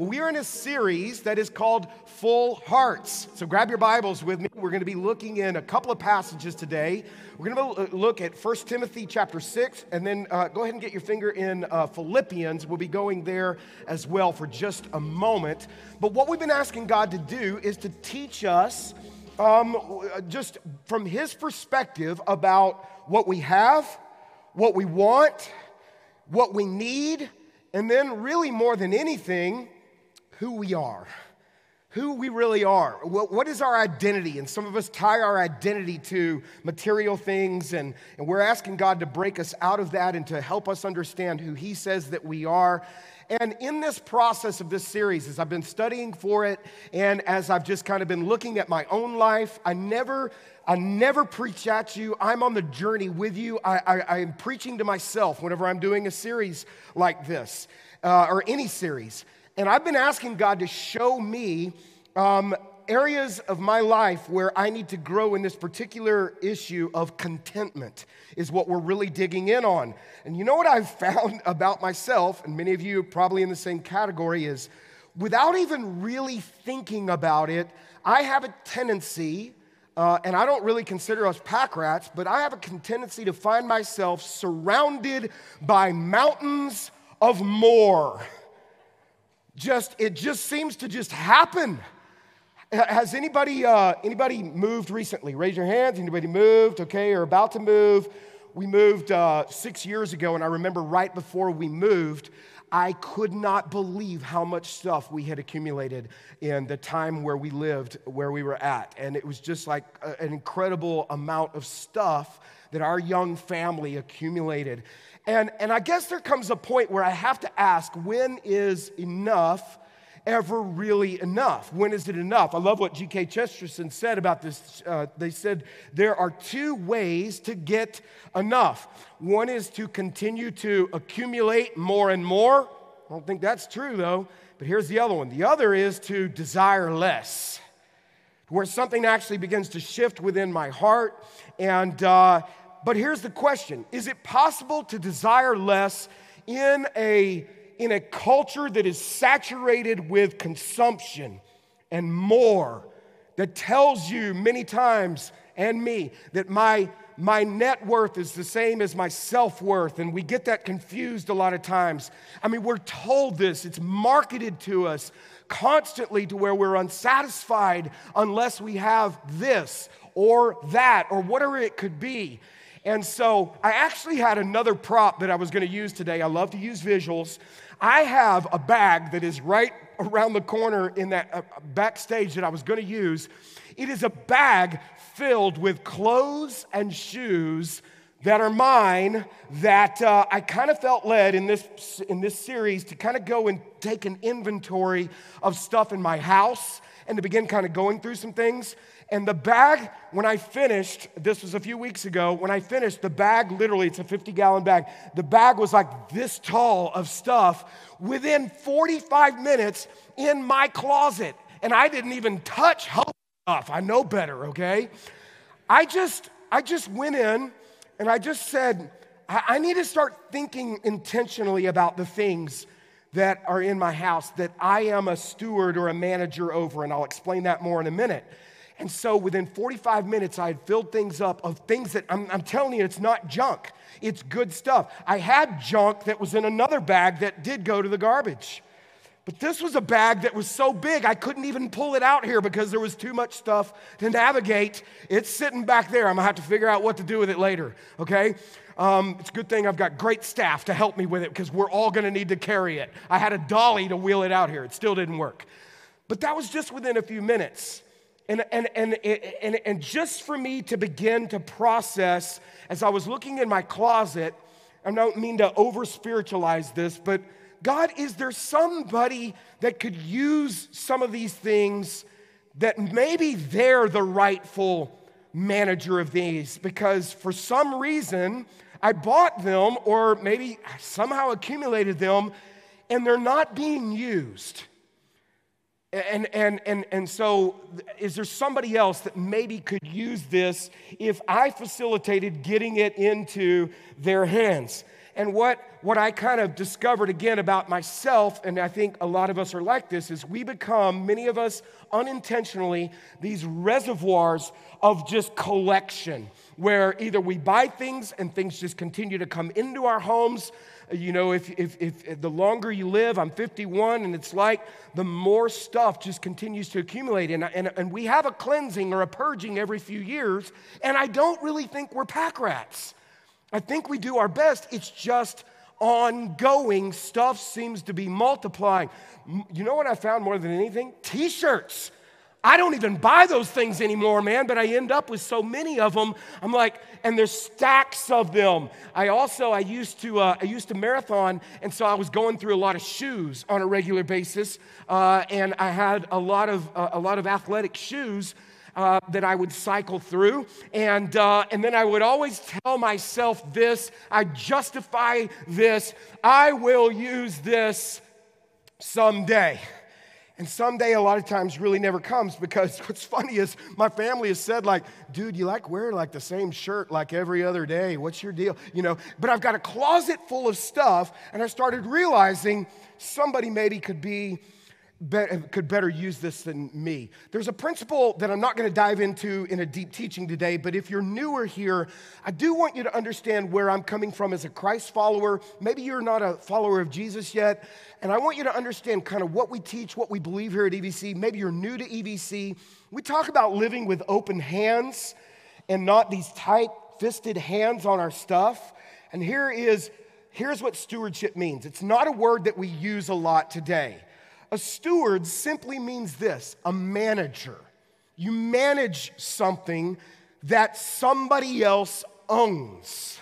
We are in a series that is called Full Hearts. So grab your Bibles with me. We're going to be looking in a couple of passages today. We're going to look at 1 Timothy chapter 6, and then uh, go ahead and get your finger in uh, Philippians. We'll be going there as well for just a moment. But what we've been asking God to do is to teach us um, just from His perspective about what we have, what we want, what we need, and then, really more than anything, who we are, who we really are. What is our identity? And some of us tie our identity to material things, and, and we're asking God to break us out of that and to help us understand who He says that we are. And in this process of this series, as I've been studying for it, and as I've just kind of been looking at my own life, I never I never preach at you. I'm on the journey with you. I, I, I, am preaching to myself whenever I'm doing a series like this uh, or any series. And I've been asking God to show me um, areas of my life where I need to grow in this particular issue of contentment, is what we're really digging in on. And you know what I've found about myself, and many of you probably in the same category, is without even really thinking about it, I have a tendency. Uh, and I don't really consider us pack rats, but I have a tendency to find myself surrounded by mountains of more just it just seems to just happen. Has anybody uh, anybody moved recently? Raise your hands. Anybody moved? Okay, or about to move? We moved uh, six years ago, and I remember right before we moved, I could not believe how much stuff we had accumulated in the time where we lived, where we were at, and it was just like a, an incredible amount of stuff that our young family accumulated. And, and I guess there comes a point where I have to ask when is enough ever really enough? When is it enough? I love what G.K. Chesterton said about this. Uh, they said there are two ways to get enough. One is to continue to accumulate more and more. I don't think that's true though, but here's the other one. The other is to desire less, where something actually begins to shift within my heart and, uh, but here's the question Is it possible to desire less in a, in a culture that is saturated with consumption and more, that tells you many times and me that my, my net worth is the same as my self worth, and we get that confused a lot of times. I mean, we're told this, it's marketed to us constantly to where we're unsatisfied unless we have this or that or whatever it could be. And so I actually had another prop that I was going to use today. I love to use visuals. I have a bag that is right around the corner in that uh, backstage that I was going to use. It is a bag filled with clothes and shoes that are mine that uh, I kind of felt led in this, in this series to kind of go and take an inventory of stuff in my house and to begin kind of going through some things. And the bag, when I finished, this was a few weeks ago, when I finished, the bag literally, it's a 50 gallon bag, the bag was like this tall of stuff within 45 minutes in my closet. And I didn't even touch stuff. I know better, okay? I just, I just went in and I just said, I, I need to start thinking intentionally about the things that are in my house that I am a steward or a manager over, and I'll explain that more in a minute. And so within 45 minutes, I had filled things up of things that I'm, I'm, telling you, it's not junk, it's good stuff. I had junk that was in another bag that did go to the garbage. But this was a bag that was so big, I couldn't even pull it out here because there was too much stuff to navigate. It's sitting back there. I'm gonna have to figure out what to do with it later, okay? Um, it's a good thing I've got great staff to help me with it because we're all gonna need to carry it. I had a dolly to wheel it out here, it still didn't work. But that was just within a few minutes. And, and, and, and, and just for me to begin to process, as I was looking in my closet, I don't mean to over spiritualize this, but God, is there somebody that could use some of these things that maybe they're the rightful manager of these? Because for some reason, I bought them or maybe somehow accumulated them and they're not being used. And, and, and, and so, is there somebody else that maybe could use this if I facilitated getting it into their hands? and what, what I kind of discovered again about myself, and I think a lot of us are like this, is we become, many of us unintentionally, these reservoirs of just collection, where either we buy things and things just continue to come into our homes. You know, if, if, if the longer you live, I'm 51, and it's like the more stuff just continues to accumulate. And, and, and we have a cleansing or a purging every few years, and I don't really think we're pack rats. I think we do our best. It's just ongoing. Stuff seems to be multiplying. You know what I found more than anything? T shirts. I don't even buy those things anymore, man, but I end up with so many of them. I'm like, and there's stacks of them. I also, I used to, uh, I used to marathon, and so I was going through a lot of shoes on a regular basis, uh, and I had a lot of, uh, a lot of athletic shoes uh, that I would cycle through. And, uh, and then I would always tell myself this I justify this, I will use this someday. And someday, a lot of times, really never comes because what's funny is my family has said, like, dude, you like wear like the same shirt like every other day. What's your deal? You know, but I've got a closet full of stuff, and I started realizing somebody maybe could be could better use this than me. There's a principle that I'm not going to dive into in a deep teaching today, but if you're newer here, I do want you to understand where I'm coming from as a Christ follower. Maybe you're not a follower of Jesus yet, and I want you to understand kind of what we teach, what we believe here at EVC. Maybe you're new to EVC. We talk about living with open hands and not these tight fisted hands on our stuff. And here is here's what stewardship means. It's not a word that we use a lot today. A steward simply means this a manager. You manage something that somebody else owns.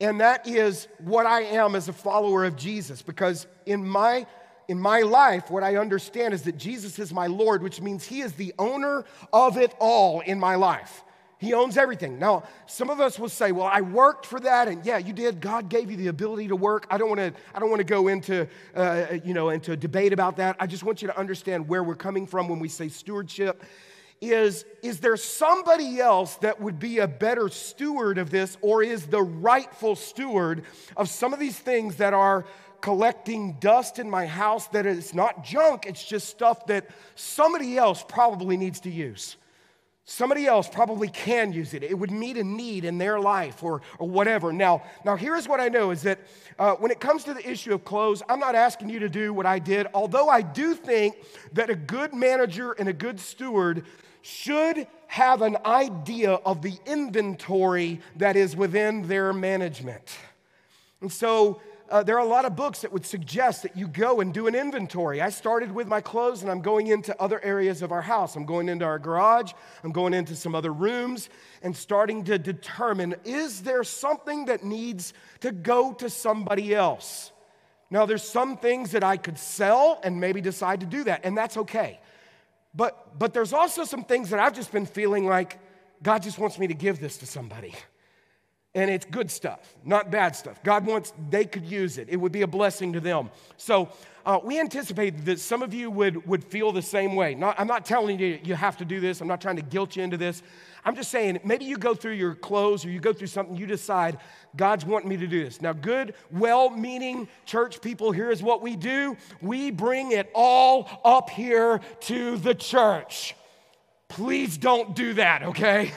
And that is what I am as a follower of Jesus because in my in my life, what I understand is that Jesus is my Lord, which means He is the owner of it all in my life. He owns everything. Now, some of us will say, "Well, I worked for that," and yeah, you did. God gave you the ability to work. I don't want to. I don't want to go into, uh, you know, into a debate about that. I just want you to understand where we're coming from when we say stewardship. Is is there somebody else that would be a better steward of this, or is the rightful steward of some of these things that are collecting dust in my house that is not junk? It's just stuff that somebody else probably needs to use. Somebody else probably can use it. It would meet a need in their life or, or whatever. Now, now, here's what I know is that uh, when it comes to the issue of clothes, I'm not asking you to do what I did, although I do think that a good manager and a good steward should have an idea of the inventory that is within their management. And so uh, there are a lot of books that would suggest that you go and do an inventory. I started with my clothes and I'm going into other areas of our house. I'm going into our garage, I'm going into some other rooms, and starting to determine is there something that needs to go to somebody else? Now, there's some things that I could sell and maybe decide to do that, and that's okay. But, but there's also some things that I've just been feeling like God just wants me to give this to somebody. And it's good stuff, not bad stuff. God wants, they could use it. It would be a blessing to them. So uh, we anticipate that some of you would, would feel the same way. Not, I'm not telling you you have to do this. I'm not trying to guilt you into this. I'm just saying maybe you go through your clothes or you go through something, you decide, God's wanting me to do this. Now, good, well meaning church people, here is what we do we bring it all up here to the church. Please don't do that, okay?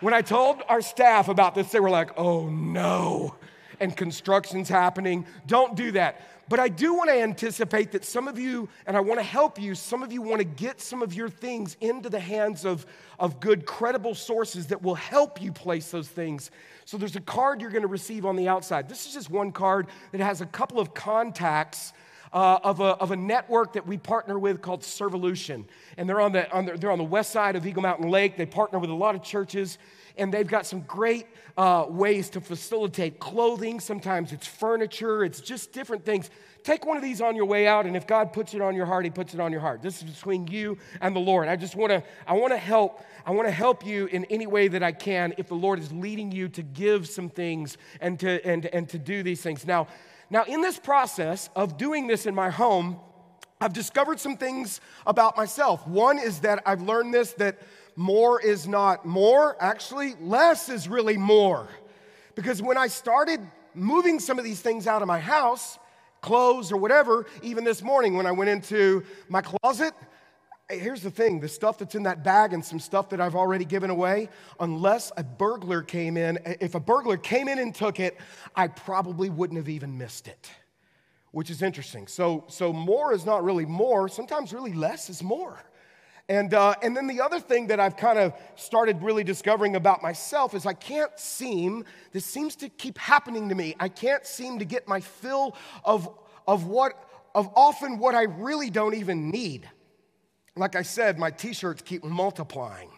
When I told our staff about this, they were like, oh no, and construction's happening. Don't do that. But I do want to anticipate that some of you, and I want to help you, some of you want to get some of your things into the hands of, of good, credible sources that will help you place those things. So there's a card you're going to receive on the outside. This is just one card that has a couple of contacts uh, of, a, of a network that we partner with called Servolution. And they're on, the, on the, they're on the west side of Eagle Mountain Lake. They partner with a lot of churches, and they've got some great uh, ways to facilitate clothing. Sometimes it's furniture, it's just different things. Take one of these on your way out, and if God puts it on your heart, He puts it on your heart. This is between you and the Lord. I just want to, I want to help. I want to help you in any way that I can if the Lord is leading you to give some things and to and and to do these things. Now, now, in this process of doing this in my home, I've discovered some things about myself. One is that I've learned this that more is not more, actually, less is really more. Because when I started moving some of these things out of my house, clothes or whatever, even this morning when I went into my closet, here's the thing the stuff that's in that bag and some stuff that I've already given away, unless a burglar came in, if a burglar came in and took it, I probably wouldn't have even missed it, which is interesting. So, so more is not really more, sometimes really less is more. And, uh, and then the other thing that I've kind of started really discovering about myself is I can't seem, this seems to keep happening to me, I can't seem to get my fill of, of what, of often what I really don't even need. Like I said, my t-shirts keep multiplying.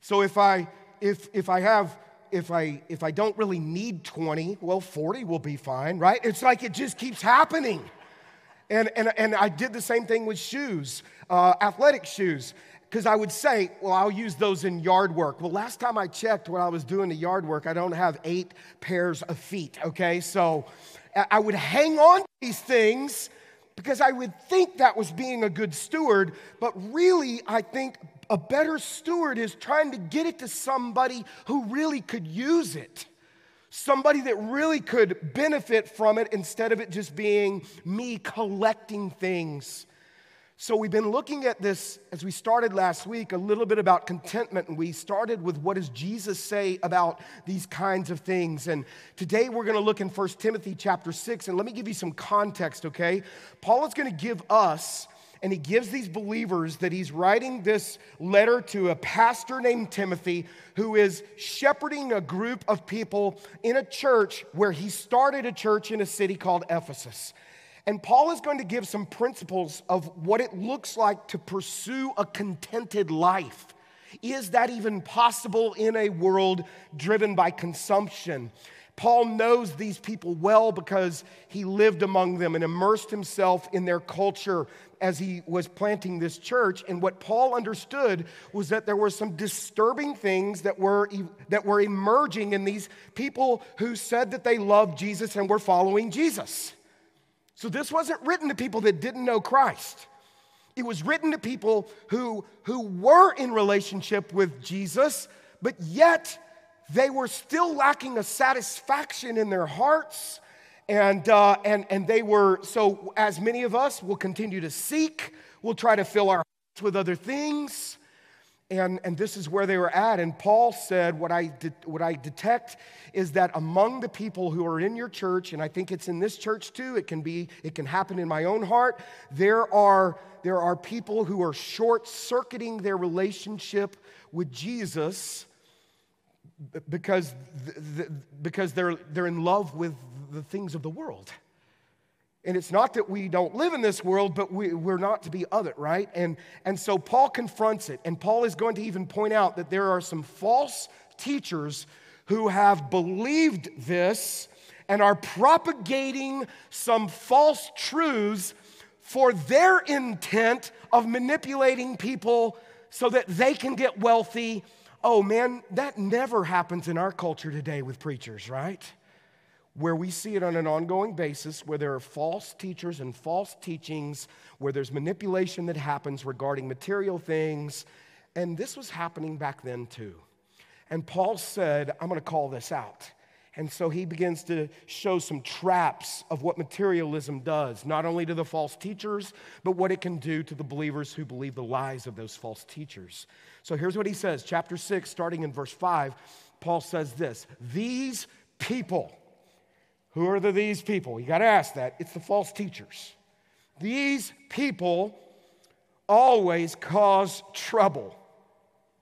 So if I, if, if I have, if I, if I don't really need 20, well, 40 will be fine, right? It's like it just keeps happening. And, and, and I did the same thing with shoes, uh, athletic shoes, because I would say, well, I'll use those in yard work. Well, last time I checked when I was doing the yard work, I don't have eight pairs of feet, okay? So I would hang on to these things because I would think that was being a good steward, but really, I think a better steward is trying to get it to somebody who really could use it somebody that really could benefit from it instead of it just being me collecting things. So, we've been looking at this as we started last week a little bit about contentment, and we started with what does Jesus say about these kinds of things. And today we're going to look in 1 Timothy chapter 6, and let me give you some context, okay? Paul is going to give us and he gives these believers that he's writing this letter to a pastor named Timothy who is shepherding a group of people in a church where he started a church in a city called Ephesus. And Paul is going to give some principles of what it looks like to pursue a contented life. Is that even possible in a world driven by consumption? Paul knows these people well because he lived among them and immersed himself in their culture as he was planting this church. And what Paul understood was that there were some disturbing things that were, that were emerging in these people who said that they loved Jesus and were following Jesus. So this wasn't written to people that didn't know Christ. It was written to people who, who were in relationship with Jesus, but yet they were still lacking a satisfaction in their hearts. And, uh, and, and they were, so as many of us will continue to seek, we'll try to fill our hearts with other things. And, and this is where they were at. And Paul said, what I, de- what I detect is that among the people who are in your church, and I think it's in this church too, it can be, it can happen in my own heart, there are, there are people who are short circuiting their relationship with Jesus because, because they're, they're in love with the things of the world. And it's not that we don't live in this world, but we, we're not to be of it, right? And, and so Paul confronts it. And Paul is going to even point out that there are some false teachers who have believed this and are propagating some false truths for their intent of manipulating people so that they can get wealthy Oh man, that never happens in our culture today with preachers, right? Where we see it on an ongoing basis, where there are false teachers and false teachings, where there's manipulation that happens regarding material things. And this was happening back then too. And Paul said, I'm going to call this out. And so he begins to show some traps of what materialism does, not only to the false teachers, but what it can do to the believers who believe the lies of those false teachers. So here's what he says, chapter 6, starting in verse 5. Paul says this These people, who are the these people? You got to ask that. It's the false teachers. These people always cause trouble.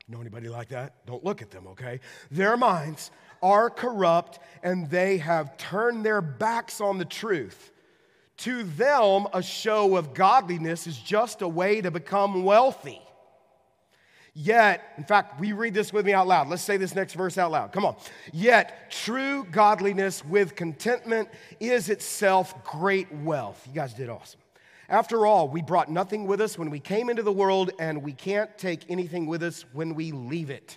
Know anybody like that? Don't look at them, okay? Their minds are corrupt and they have turned their backs on the truth. To them, a show of godliness is just a way to become wealthy. Yet, in fact, we read this with me out loud. Let's say this next verse out loud. Come on. Yet, true godliness with contentment is itself great wealth. You guys did awesome. After all, we brought nothing with us when we came into the world, and we can't take anything with us when we leave it.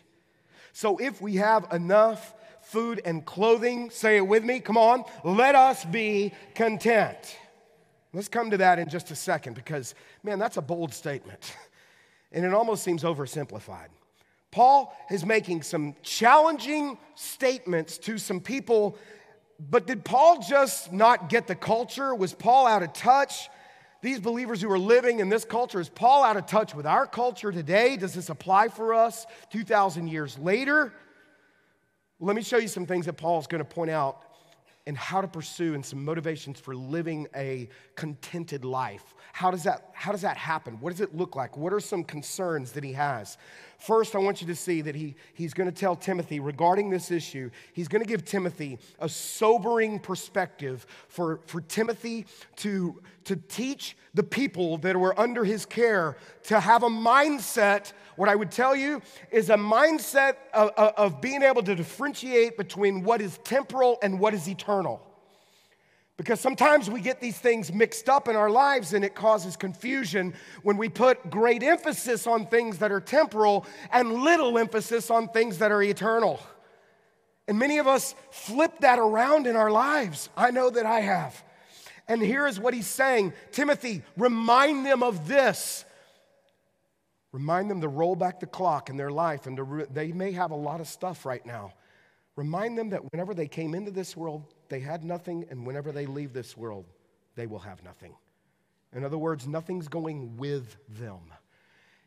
So, if we have enough food, and clothing. Say it with me. Come on. Let us be content. Let's come to that in just a second because, man, that's a bold statement. And it almost seems oversimplified. Paul is making some challenging statements to some people but did Paul just not get the culture? Was Paul out of touch? These believers who are living in this culture, is Paul out of touch with our culture today? Does this apply for us 2,000 years later? Let me show you some things that Paul's going to point out and how to pursue and some motivations for living a contented life. How does that, how does that happen? What does it look like? What are some concerns that he has? First, I want you to see that he, he's going to tell Timothy regarding this issue, he's going to give Timothy a sobering perspective for, for Timothy to, to teach the people that were under his care to have a mindset. What I would tell you is a mindset of, of being able to differentiate between what is temporal and what is eternal. Because sometimes we get these things mixed up in our lives and it causes confusion when we put great emphasis on things that are temporal and little emphasis on things that are eternal. And many of us flip that around in our lives. I know that I have. And here is what he's saying Timothy, remind them of this. Remind them to roll back the clock in their life, and re- they may have a lot of stuff right now. Remind them that whenever they came into this world, they had nothing, and whenever they leave this world, they will have nothing. In other words, nothing's going with them.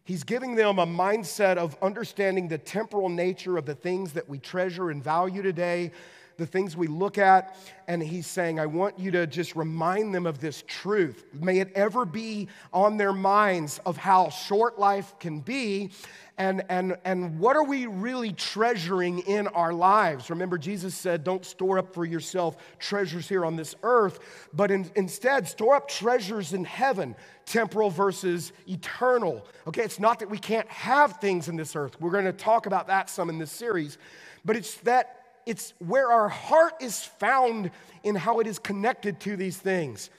He's giving them a mindset of understanding the temporal nature of the things that we treasure and value today, the things we look at. And he's saying, I want you to just remind them of this truth. May it ever be on their minds of how short life can be and, and, and what are we really treasuring in our lives? Remember, Jesus said, Don't store up for yourself treasures here on this earth, but in, instead, store up treasures in heaven, temporal versus eternal. Okay, it's not that we can't have things in this earth. We're going to talk about that some in this series, but it's that it's where our heart is found in how it is connected to these things.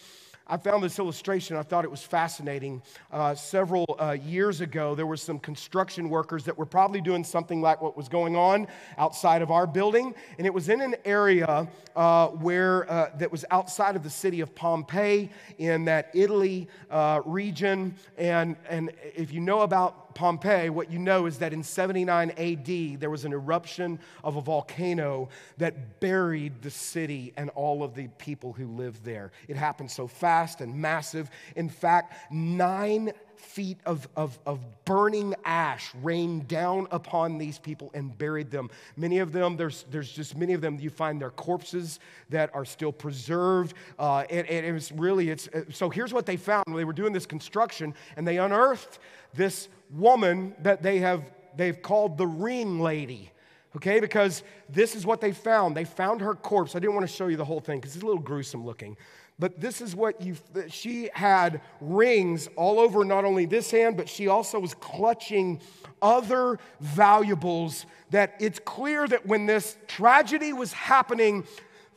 I found this illustration. I thought it was fascinating. Uh, several uh, years ago, there were some construction workers that were probably doing something like what was going on outside of our building, and it was in an area uh, where uh, that was outside of the city of Pompeii in that Italy uh, region. And and if you know about Pompeii, what you know is that in 79 AD, there was an eruption of a volcano that buried the city and all of the people who lived there. It happened so fast and massive. In fact, nine feet of, of, of burning ash rained down upon these people and buried them. Many of them, there's, there's just many of them, you find their corpses that are still preserved. Uh, and, and it was really, it's, so here's what they found. They were doing this construction and they unearthed this woman that they have they've called the ring lady okay because this is what they found they found her corpse i didn't want to show you the whole thing because it's a little gruesome looking but this is what you she had rings all over not only this hand but she also was clutching other valuables that it's clear that when this tragedy was happening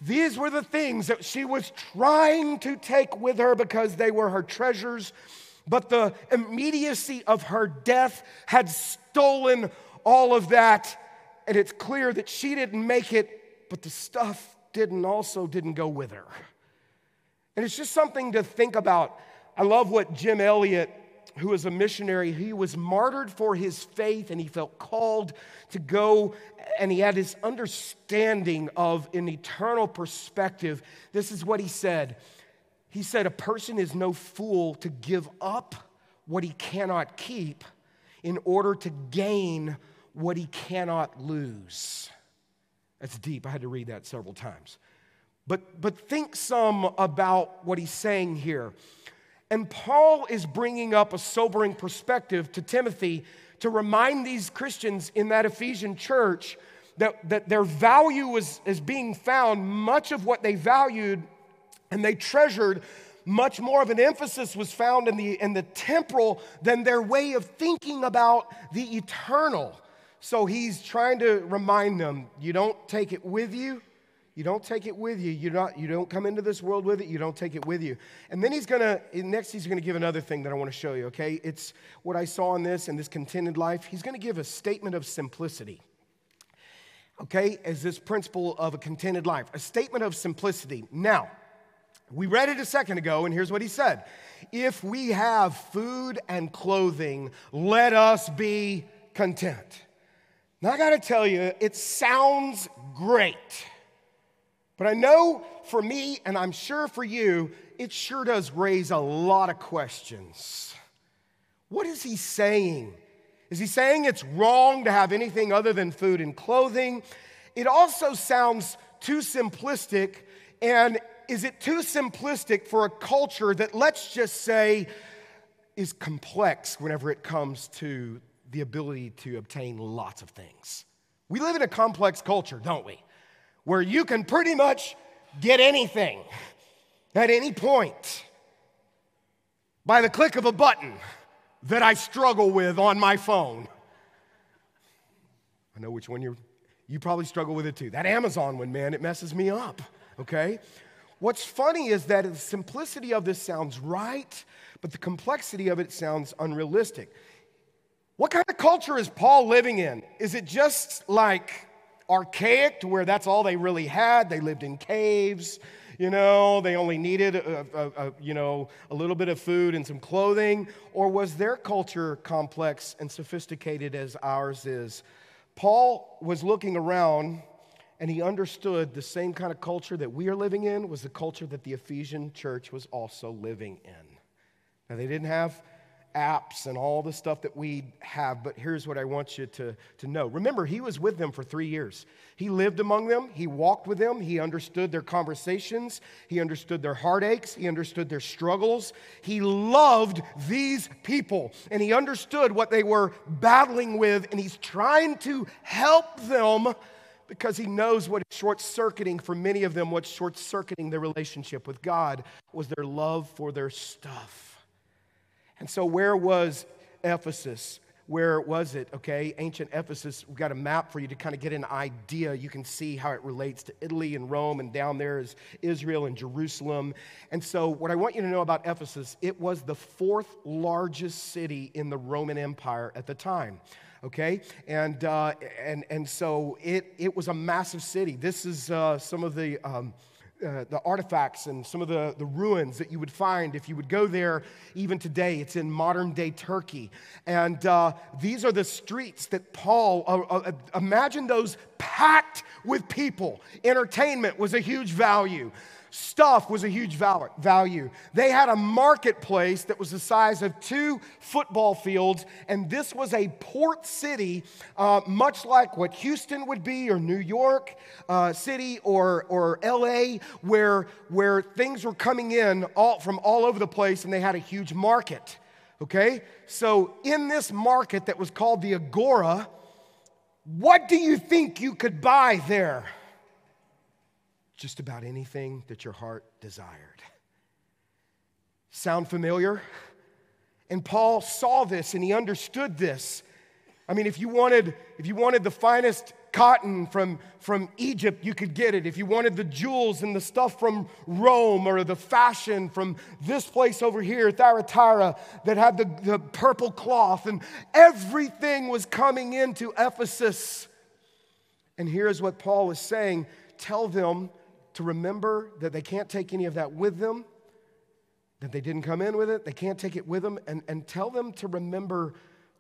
these were the things that she was trying to take with her because they were her treasures but the immediacy of her death had stolen all of that. And it's clear that she didn't make it, but the stuff didn't also didn't go with her. And it's just something to think about. I love what Jim Elliot, who was a missionary, he was martyred for his faith and he felt called to go and he had this understanding of an eternal perspective. This is what he said he said, A person is no fool to give up what he cannot keep in order to gain what he cannot lose. That's deep. I had to read that several times. But, but think some about what he's saying here. And Paul is bringing up a sobering perspective to Timothy to remind these Christians in that Ephesian church that, that their value was, is being found. Much of what they valued and they treasured much more of an emphasis was found in the, in the temporal than their way of thinking about the eternal. So he's trying to remind them you don't take it with you. You don't take it with you. You don't, you don't come into this world with it. You don't take it with you. And then he's going to, next, he's going to give another thing that I want to show you, okay? It's what I saw in this, in this contented life. He's going to give a statement of simplicity, okay, as this principle of a contented life. A statement of simplicity. Now, we read it a second ago, and here's what he said If we have food and clothing, let us be content. Now, I gotta tell you, it sounds great. But I know for me, and I'm sure for you, it sure does raise a lot of questions. What is he saying? Is he saying it's wrong to have anything other than food and clothing? It also sounds too simplistic. And is it too simplistic for a culture that, let's just say, is complex whenever it comes to the ability to obtain lots of things? We live in a complex culture, don't we? Where you can pretty much get anything at any point by the click of a button that I struggle with on my phone. I know which one you're, you probably struggle with it too. That Amazon one, man, it messes me up, okay? What's funny is that the simplicity of this sounds right, but the complexity of it sounds unrealistic. What kind of culture is Paul living in? Is it just like archaic to where that's all they really had? They lived in caves, you know, they only needed, a, a, a, you know, a little bit of food and some clothing? Or was their culture complex and sophisticated as ours is? Paul was looking around and he understood the same kind of culture that we are living in was the culture that the Ephesian church was also living in. Now, they didn't have apps and all the stuff that we have, but here's what I want you to, to know. Remember, he was with them for three years. He lived among them, he walked with them, he understood their conversations, he understood their heartaches, he understood their struggles. He loved these people, and he understood what they were battling with, and he's trying to help them because he knows what short circuiting for many of them, what's short circuiting their relationship with God was their love for their stuff. And so, where was Ephesus? Where was it? Okay, ancient Ephesus, we've got a map for you to kind of get an idea. You can see how it relates to Italy and Rome, and down there is Israel and Jerusalem. And so, what I want you to know about Ephesus, it was the fourth largest city in the Roman Empire at the time okay and uh, and and so it it was a massive city this is uh, some of the um, uh, the artifacts and some of the, the ruins that you would find if you would go there even today. It's in modern day Turkey. And uh, these are the streets that Paul, uh, uh imagine those packed with people. Entertainment was a huge value. Stuff was a huge value. They had a marketplace that was the size of two football fields, and this was a port city, uh, much like what Houston would be, or New York uh, City, or, or LA, where, where things were coming in all, from all over the place, and they had a huge market. Okay? So, in this market that was called the Agora, what do you think you could buy there? Just about anything that your heart desired. Sound familiar? And Paul saw this and he understood this. I mean, if you wanted, if you wanted the finest cotton from, from Egypt, you could get it. If you wanted the jewels and the stuff from Rome or the fashion from this place over here, Thyatira, that had the, the purple cloth, and everything was coming into Ephesus. And here's what Paul is saying tell them to remember that they can't take any of that with them, that they didn't come in with it, they can't take it with them, and, and tell them to remember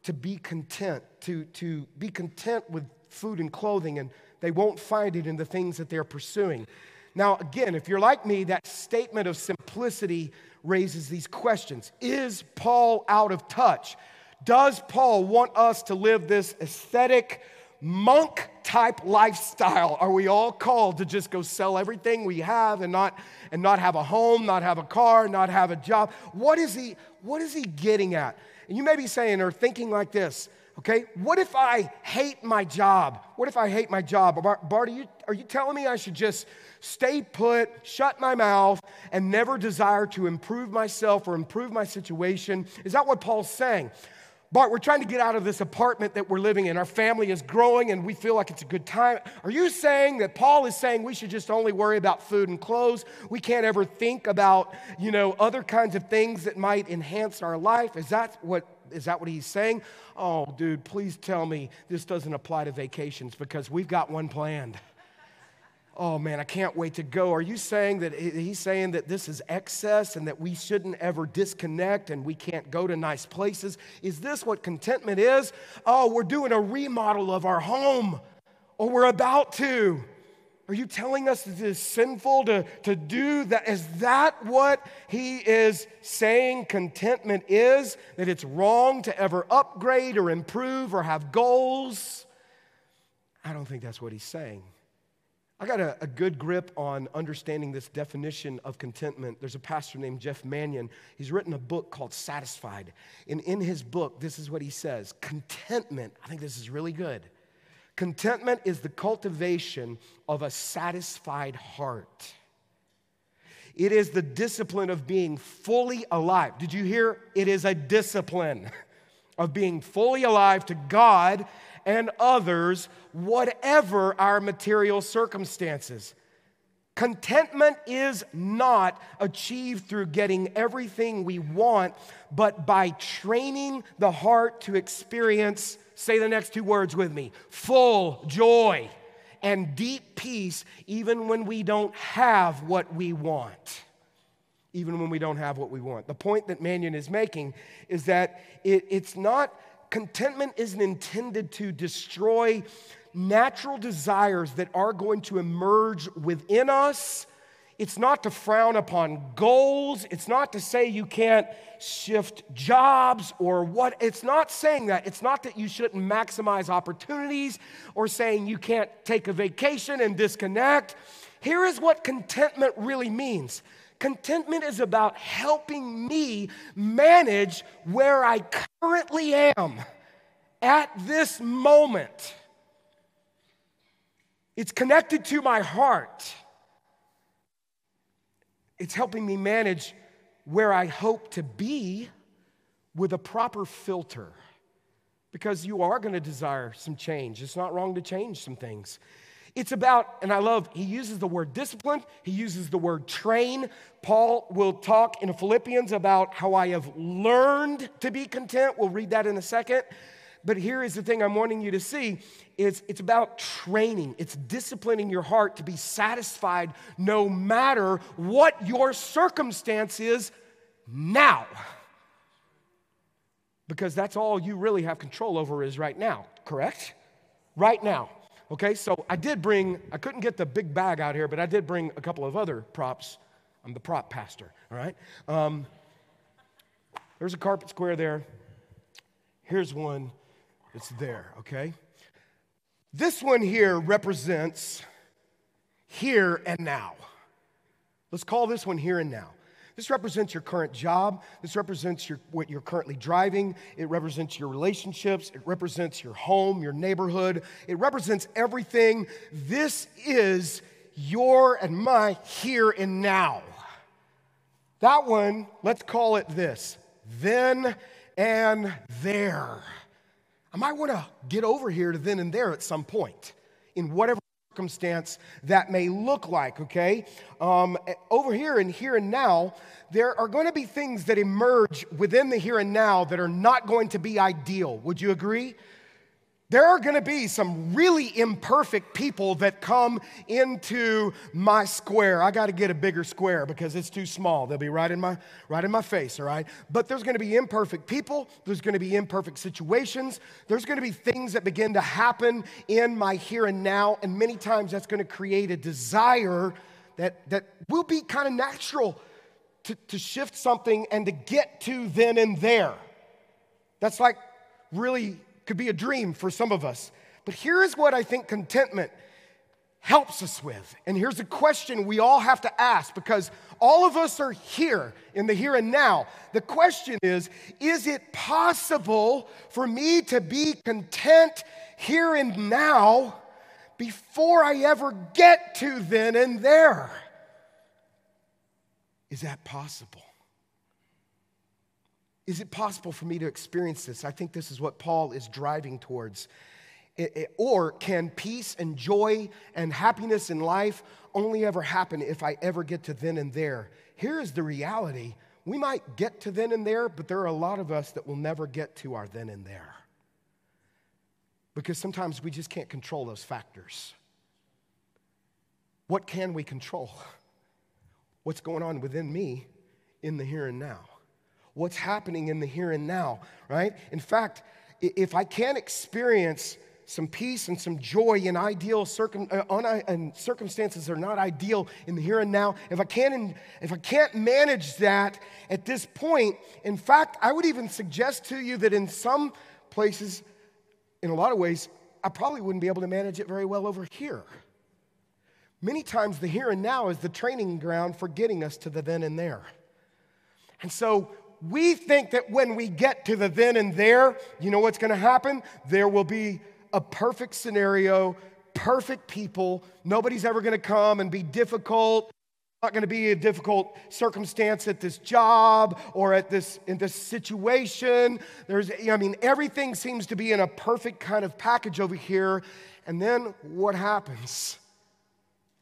to be content, to, to be content with food and clothing, and they won't find it in the things that they're pursuing. Now, again, if you're like me, that statement of simplicity raises these questions Is Paul out of touch? Does Paul want us to live this aesthetic, monk type lifestyle. Are we all called to just go sell everything we have and not and not have a home not have a car not have a job? What is he what is he getting at? And you may be saying or thinking like this okay? What if i hate my job? What if i hate my job? Bart are you, are you telling me i should just stay put shut my mouth and never desire to improve myself or improve my situation? Is that what paul's saying Bart, we're trying to get out of this apartment that we're living in. Our family is growing and we feel like it's a good time. Are you saying that Paul is saying we should just only worry about food and clothes? We can't ever think about, you know, other kinds of things that might enhance our life? Is that what is that what he's saying? Oh, dude, please tell me this doesn't apply to vacations because we've got one planned oh man, I can't wait to go. Are you saying that he's saying that this is excess and that we shouldn't ever disconnect and we can't go to nice places? Is this what contentment is? Oh, we're doing a remodel of our home, or we're about to. Are you telling us that it is sinful to, to do that? Is that what he is saying contentment is? That it's wrong to ever upgrade or improve or have goals? I don't think that's what he's saying. I got a, a, good grip on understanding this definition of contentment. There's a pastor named Jeff Manion. He's written a book called Satisfied. And in his book, this is what he says Contentment, I think this is really good. Contentment is the cultivation of a satisfied heart. It is the discipline of being fully alive. Did you hear? It is a discipline of being fully alive to God and others, whatever our material circumstances. Contentment is not achieved through getting everything we want, but by training the heart to experience, say the next two words with me full joy and deep peace, even when we don't have what we want. Even when we don't have what we want. The point that Manion is making is that it, it's not contentment isn't intended to destroy natural desires that are going to emerge within us. It's not to frown upon goals. It's not to say you can't shift jobs or what. It's not saying that. It's not that you shouldn't maximize opportunities or saying you can't take a vacation and disconnect. Here is what contentment really means Contentment is about helping me manage where I currently am at this moment. It's connected to my heart. It's helping me manage where I hope to be with a proper filter. Because you are going to desire some change. It's not wrong to change some things. It's about, and I love, he uses the word discipline, he uses the word train. Paul will talk in Philippians about how I have learned to be content. We'll read that in a second. But here is the thing I'm wanting you to see is it's about training. It's disciplining your heart to be satisfied no matter what your circumstance is now. Because that's all you really have control over is right now, correct? Right now. Okay, so I did bring, I couldn't get the big bag out here, but I did bring a couple of other props. I'm the prop pastor, all right? Um, there's a carpet square there. Here's one that's there, okay? This one here represents here and now. Let's call this one here and now. This represents your current job. This represents your, what you're currently driving. It represents your relationships. It represents your home, your neighborhood. It represents everything. This is your and my here and now. That one, let's call it this then and there. I might want to get over here to then and there at some point in whatever circumstance that may look like, okay? Um, over here and here and now, there are going to be things that emerge within the here and now that are not going to be ideal. Would you agree? There are going to be some really imperfect people that come into my square. I got to get a bigger square because it's too small. They'll be right in my right in my face, all right? But there's going to be imperfect people, there's going to be imperfect situations, there's going to be things that begin to happen in my here and now, and many times that's going to create a desire that that will be kind of natural to, to shift something and to get to then and there. That's like really could be a dream for some of us. But here is what I think contentment helps us with. And here's a question we all have to ask because all of us are here in the here and now. The question is Is it possible for me to be content here and now before I ever get to then and there? Is that possible? Is it possible for me to experience this? I think this is what Paul is driving towards. It, it, or can peace and joy and happiness in life only ever happen if I ever get to then and there? Here is the reality we might get to then and there, but there are a lot of us that will never get to our then and there. Because sometimes we just can't control those factors. What can we control? What's going on within me in the here and now? What's happening in the here and now, right? In fact, if I can't experience some peace and some joy in ideal circum, uh, on, uh, circumstances that are not ideal in the here and now, if I, can't, if I can't manage that at this point, in fact, I would even suggest to you that in some places, in a lot of ways, I probably wouldn't be able to manage it very well over here. Many times, the here and now is the training ground for getting us to the then and there. And so, we think that when we get to the then and there, you know what's going to happen? There will be a perfect scenario, perfect people. Nobody's ever going to come and be difficult. Not going to be a difficult circumstance at this job or at this in this situation. There's, I mean, everything seems to be in a perfect kind of package over here. And then what happens?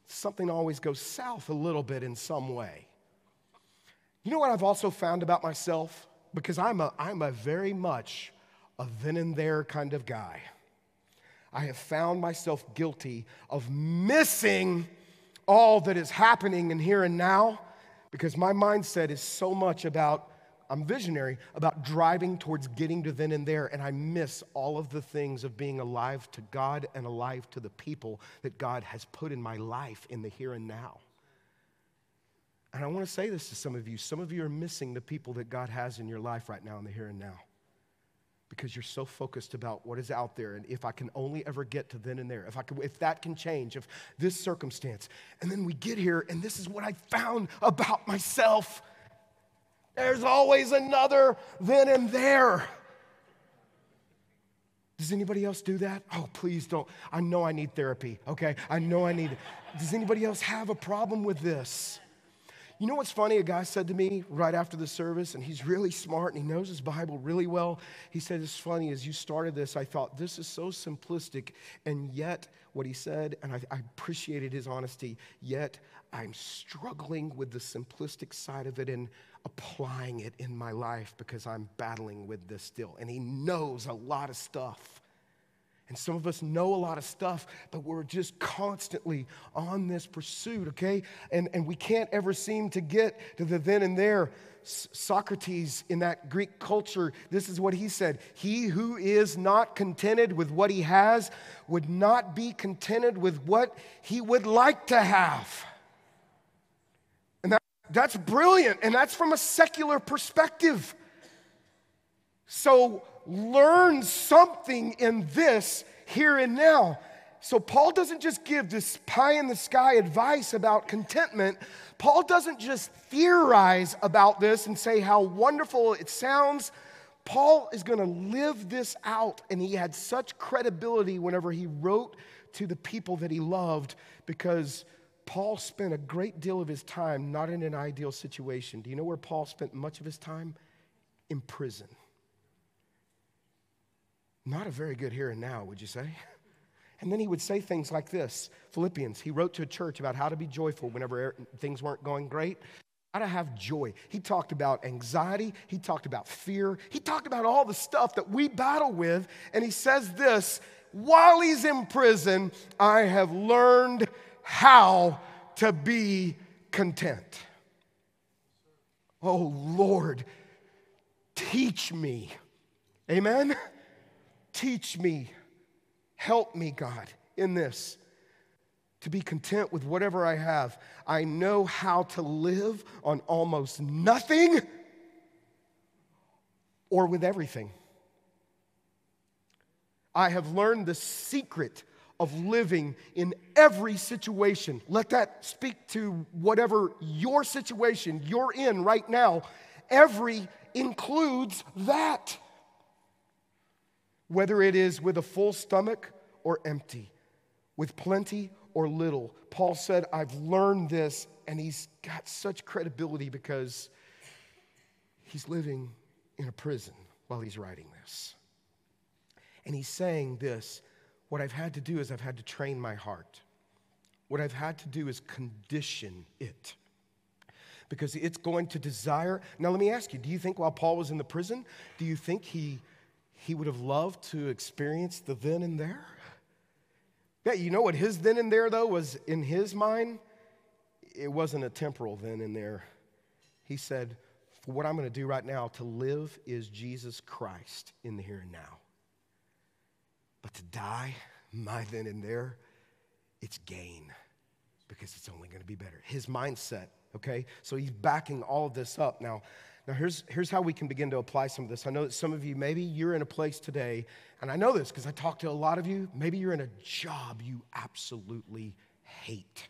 Something always goes south a little bit in some way. You know what I've also found about myself? Because I'm a, I'm a very much a then and there kind of guy. I have found myself guilty of missing all that is happening in here and now because my mindset is so much about, I'm visionary, about driving towards getting to then and there, and I miss all of the things of being alive to God and alive to the people that God has put in my life in the here and now. And I want to say this to some of you. Some of you are missing the people that God has in your life right now in the here and now because you're so focused about what is out there and if I can only ever get to then and there, if I can, if that can change, if this circumstance. And then we get here, and this is what I found about myself. There's always another then and there. Does anybody else do that? Oh, please don't. I know I need therapy, okay? I know I need it. Does anybody else have a problem with this? You know what's funny? A guy said to me right after the service, and he's really smart and he knows his Bible really well. He said, It's funny, as you started this, I thought this is so simplistic, and yet what he said, and I, I appreciated his honesty, yet I'm struggling with the simplistic side of it and applying it in my life because I'm battling with this still. And he knows a lot of stuff. And some of us know a lot of stuff, but we're just constantly on this pursuit, okay? And, and we can't ever seem to get to the then and there. Socrates, in that Greek culture, this is what he said He who is not contented with what he has would not be contented with what he would like to have. And that, that's brilliant, and that's from a secular perspective. So, learn something in this here and now. So, Paul doesn't just give this pie in the sky advice about contentment. Paul doesn't just theorize about this and say how wonderful it sounds. Paul is going to live this out, and he had such credibility whenever he wrote to the people that he loved because Paul spent a great deal of his time not in an ideal situation. Do you know where Paul spent much of his time? In prison. Not a very good here and now, would you say? And then he would say things like this Philippians, he wrote to a church about how to be joyful whenever er, things weren't going great. How to have joy. He talked about anxiety. He talked about fear. He talked about all the stuff that we battle with. And he says this while he's in prison, I have learned how to be content. Oh Lord, teach me. Amen? Teach me, help me, God, in this to be content with whatever I have. I know how to live on almost nothing or with everything. I have learned the secret of living in every situation. Let that speak to whatever your situation you're in right now. Every includes that whether it is with a full stomach or empty, with plenty or little. Paul said, I've learned this, and he's got such credibility because he's living in a prison while he's writing this. And he's saying this what I've had to do is I've had to train my heart. What I've had to do is condition it because it's going to desire. Now, let me ask you do you think while Paul was in the prison, do you think he he would have loved to experience the then and there. Yeah, you know what his then and there, though, was in his mind? It wasn't a temporal then and there. He said, For what I'm going to do right now, to live is Jesus Christ in the here and now. But to die, my then and there, it's gain because it's only going to be better. His mindset, okay? So he's backing all of this up. Now, now here's, here's how we can begin to apply some of this. I know that some of you, maybe you're in a place today, and I know this because I talk to a lot of you, maybe you're in a job you absolutely hate.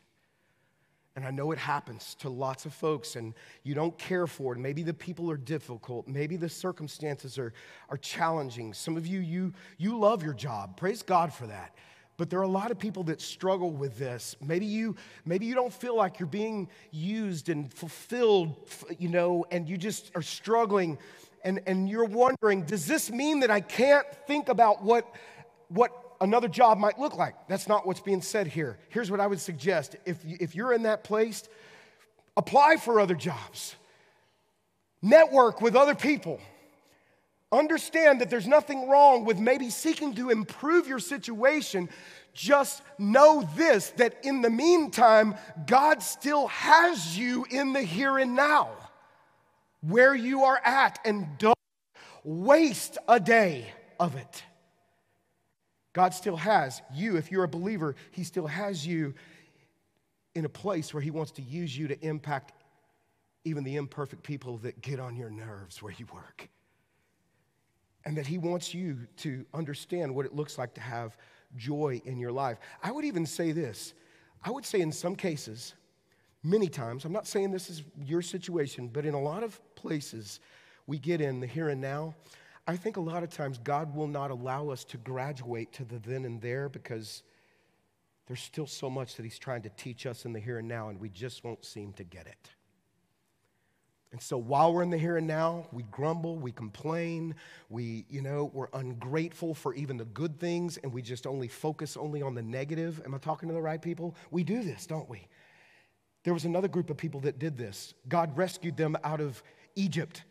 And I know it happens to lots of folks, and you don't care for it. Maybe the people are difficult. Maybe the circumstances are, are challenging. Some of you, you, you love your job. Praise God for that. But there are a lot of people that struggle with this. Maybe you, maybe you don't feel like you're being used and fulfilled, you know, and you just are struggling and, and you're wondering, does this mean that I can't think about what, what another job might look like? That's not what's being said here. Here's what I would suggest. If, if you're in that place, apply for other jobs. Network with other people. Understand that there's nothing wrong with maybe seeking to improve your situation. Just know this that in the meantime, God still has you in the here and now, where you are at, and don't waste a day of it. God still has you, if you're a believer, He still has you in a place where He wants to use you to impact even the imperfect people that get on your nerves where you work and that He wants you to understand what it looks like to have joy in your life. I would even say this I would say, in some cases, many times, I'm not saying this is your situation, but in a lot of places we get in the here and now, I think a lot of times God will not allow us to graduate to the then and there because there's still so much that He's trying to teach us in the here and now, and we just won't seem to get it. And so while we're in the here and now, we grumble, we complain, we, you know, we're ungrateful for even the good things, and we just only focus only on the negative. Am I talking to the right people? We do this, don't we? There was another group of people that did this. God rescued them out of Egypt.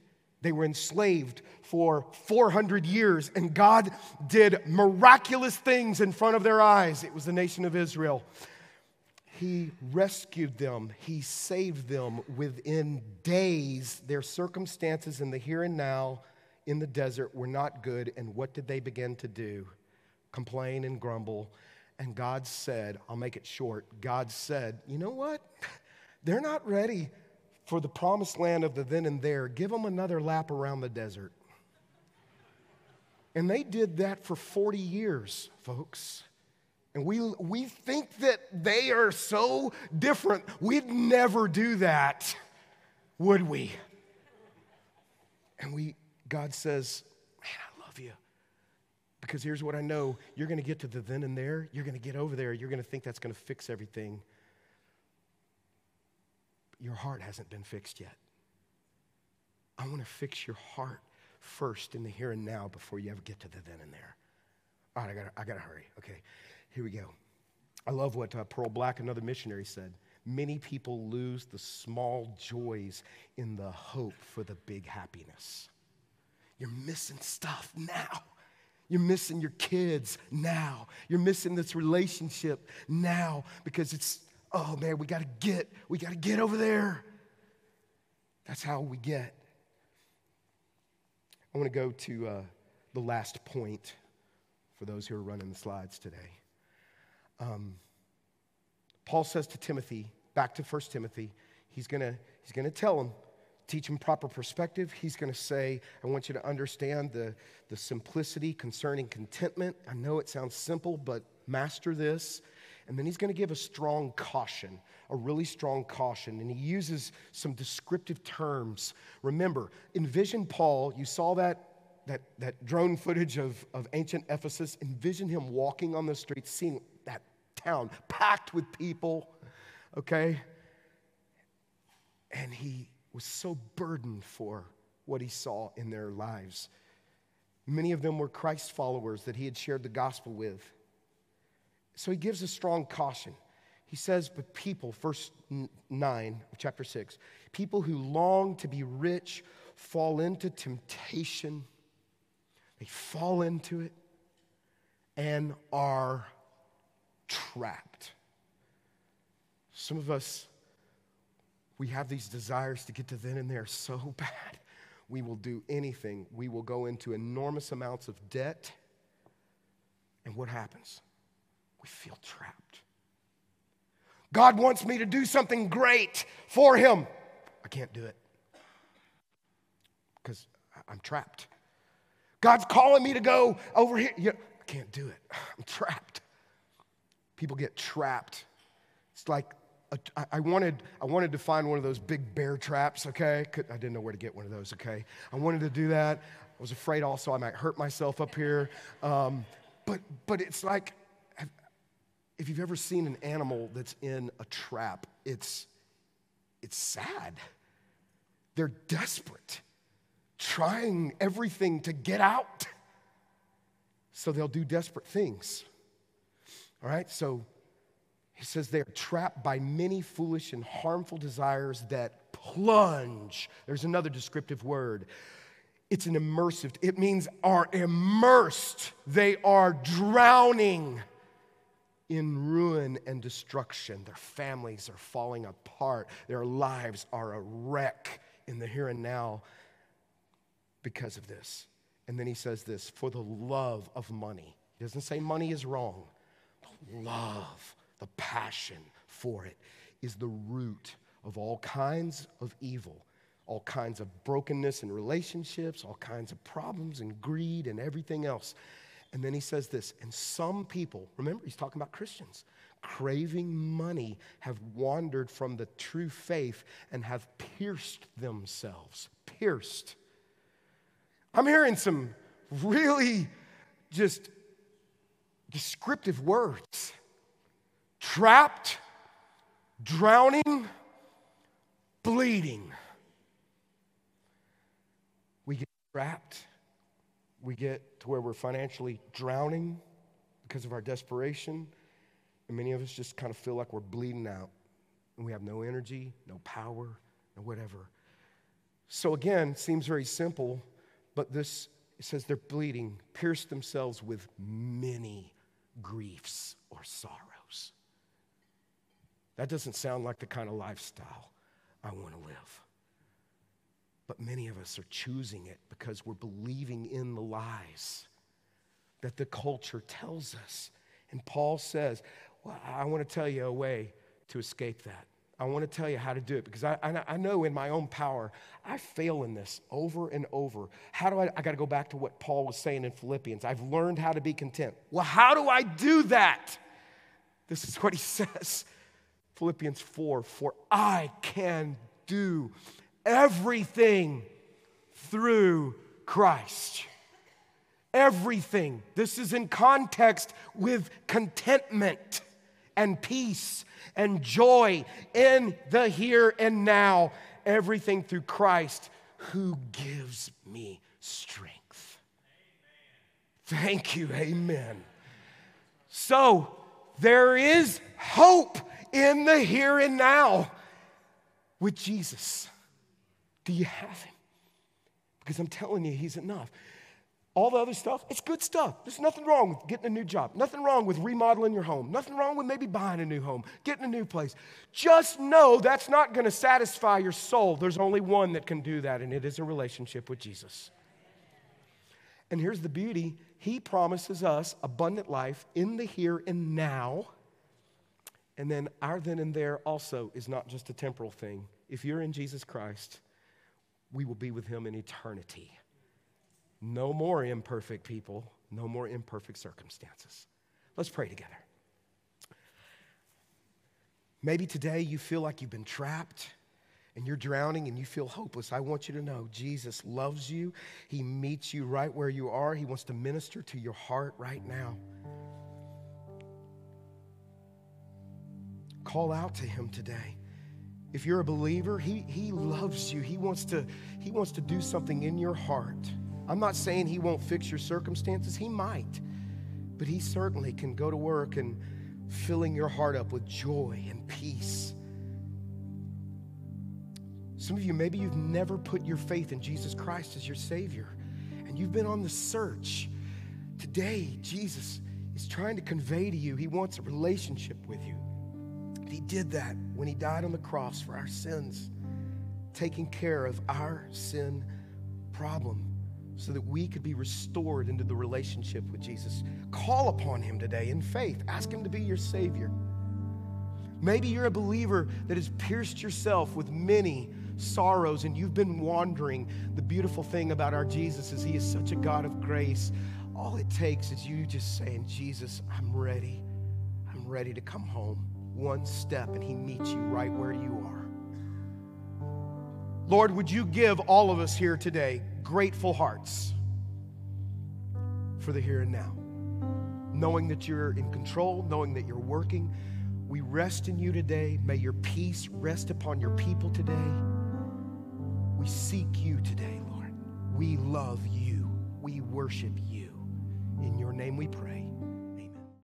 They were enslaved for 400 years, and God did miraculous things in front of their eyes. It was the nation of Israel. He rescued them, He saved them within days. Their circumstances in the here and now in the desert were not good. And what did they begin to do? Complain and grumble. And God said, I'll make it short. God said, You know what? They're not ready for the promised land of the then and there. Give them another lap around the desert. And they did that for 40 years, folks. And we, we think that they are so different. We'd never do that, would we? And we, God says, Man, I love you. Because here's what I know you're going to get to the then and there, you're going to get over there, you're going to think that's going to fix everything. But your heart hasn't been fixed yet. I want to fix your heart first in the here and now before you ever get to the then and there. All right, I got I gotta hurry. Okay. Here we go. I love what uh, Pearl Buck, another missionary, said. Many people lose the small joys in the hope for the big happiness. You're missing stuff now. You're missing your kids now. You're missing this relationship now because it's, oh man, we got to get, we got to get over there. That's how we get. I want to go to uh, the last point for those who are running the slides today. Um, Paul says to Timothy, back to 1 Timothy, he's going he's gonna tell him, teach him proper perspective. He's going to say, I want you to understand the, the simplicity concerning contentment. I know it sounds simple, but master this. And then he's going to give a strong caution, a really strong caution. And he uses some descriptive terms. Remember, envision Paul, you saw that that, that drone footage of, of ancient Ephesus, envision him walking on the streets, seeing town packed with people, okay? And he was so burdened for what he saw in their lives. Many of them were Christ followers that he had shared the gospel with. So he gives a strong caution. He says, But people, verse 9 of chapter 6, people who long to be rich fall into temptation they fall into it and are trapped. Some of us, we have these desires to get to then and there so bad. We will do anything. We will go into enormous amounts of debt And what happens? We feel trapped. God wants me to do something great for Him. I can't do it because I'm trapped. God's calling me to go over here. I can't do it. I'm trapped. People get trapped. It's like a, I wanted, I wanted to find one of those big bear traps, okay? I didn't know where to get one of those, okay? I wanted to do that. I was afraid also I might hurt myself up here. Um, but, but it's like, if you've ever seen an animal that's in a trap, it's, it's sad. They're desperate, trying everything to get out. So they'll do desperate things. All right, so he says they are trapped by many foolish and harmful desires that plunge. There's another descriptive word. It's an immersive, it means are immersed. They are drowning in ruin and destruction. Their families are falling apart. Their lives are a wreck in the here and now because of this. And then he says this for the love of money. He doesn't say money is wrong. Love, the passion for it is the root of all kinds of evil, all kinds of brokenness in relationships, all kinds of problems and greed and everything else. And then he says this, and some people, remember, he's talking about Christians, craving money, have wandered from the true faith and have pierced themselves. Pierced. I'm hearing some really just descriptive words trapped, drowning, bleeding. We get trapped we get to where we're financially drowning because of our desperation. And many of us just kind of feel like we're bleeding out and we have no energy, no power, no whatever. So again, seems very simple, but this it says they're bleeding, pierced themselves with many griefs or sorrows. That doesn't sound like the kind of lifestyle I want to live. But many of us are choosing it because we're believing in the lies that the culture tells us. And Paul says, Well, I want to tell you a way to escape that. I want to tell you how to do it because I, I, know in my own power, I fail in this over and over. How do I? I got to go back to what Paul was saying in Philippians. I've learned how to be content. Well, how do I do that? This is what he says Philippians 4 For I can do everything through Christ. Everything. This is in context with contentment and peace and joy in the here and now. Everything through Christ who gives me strength. Thank you. Amen. So there is hope in the here and now with Jesus. Do you have him? Because I'm telling you, he's enough. All the other stuff, it's good stuff. There's nothing wrong with getting a new job, nothing wrong with remodeling your home, nothing wrong with maybe buying a new home, getting a new place. Just know that's not going to satisfy your soul. There's only one that can do that, and it is a relationship with Jesus. And here's the beauty He promises us abundant life in the here and now. And then our then and there also is not just a temporal thing. If you're in Jesus Christ, we will be with him in eternity. No more imperfect people, no more imperfect circumstances. Let's pray together. Maybe today you feel like you've been trapped and you're drowning and you feel hopeless. I want you to know Jesus loves you. He meets you right where you are. He wants to minister to your heart right now. Call out to him today. If you're a believer, he, he loves you. He wants, to, he wants to do something in your heart. I'm not saying he won't fix your circumstances, he might. But he certainly can go to work and filling your heart up with joy and peace. Some of you, maybe you've never put your faith in Jesus Christ as your Savior, and you've been on the search. Today, Jesus is trying to convey to you, He wants a relationship with you. He did that when He died on the cross for our sins, taking care of our sin problem. So that we could be restored into the relationship with Jesus. Call upon him today in faith. Ask him to be your Savior. Maybe you're a believer that has pierced yourself with many sorrows and you've been wandering. The beautiful thing about our Jesus is he is such a God of grace. All it takes is you just saying, Jesus, I'm ready. I'm ready to come home. One step, and he meets you right where you are. Lord, would you give all of us here today grateful hearts for the here and now? Knowing that you're in control, knowing that you're working. We rest in you today. May your peace rest upon your people today. We seek you today, Lord. We love you. We worship you. In your name we pray.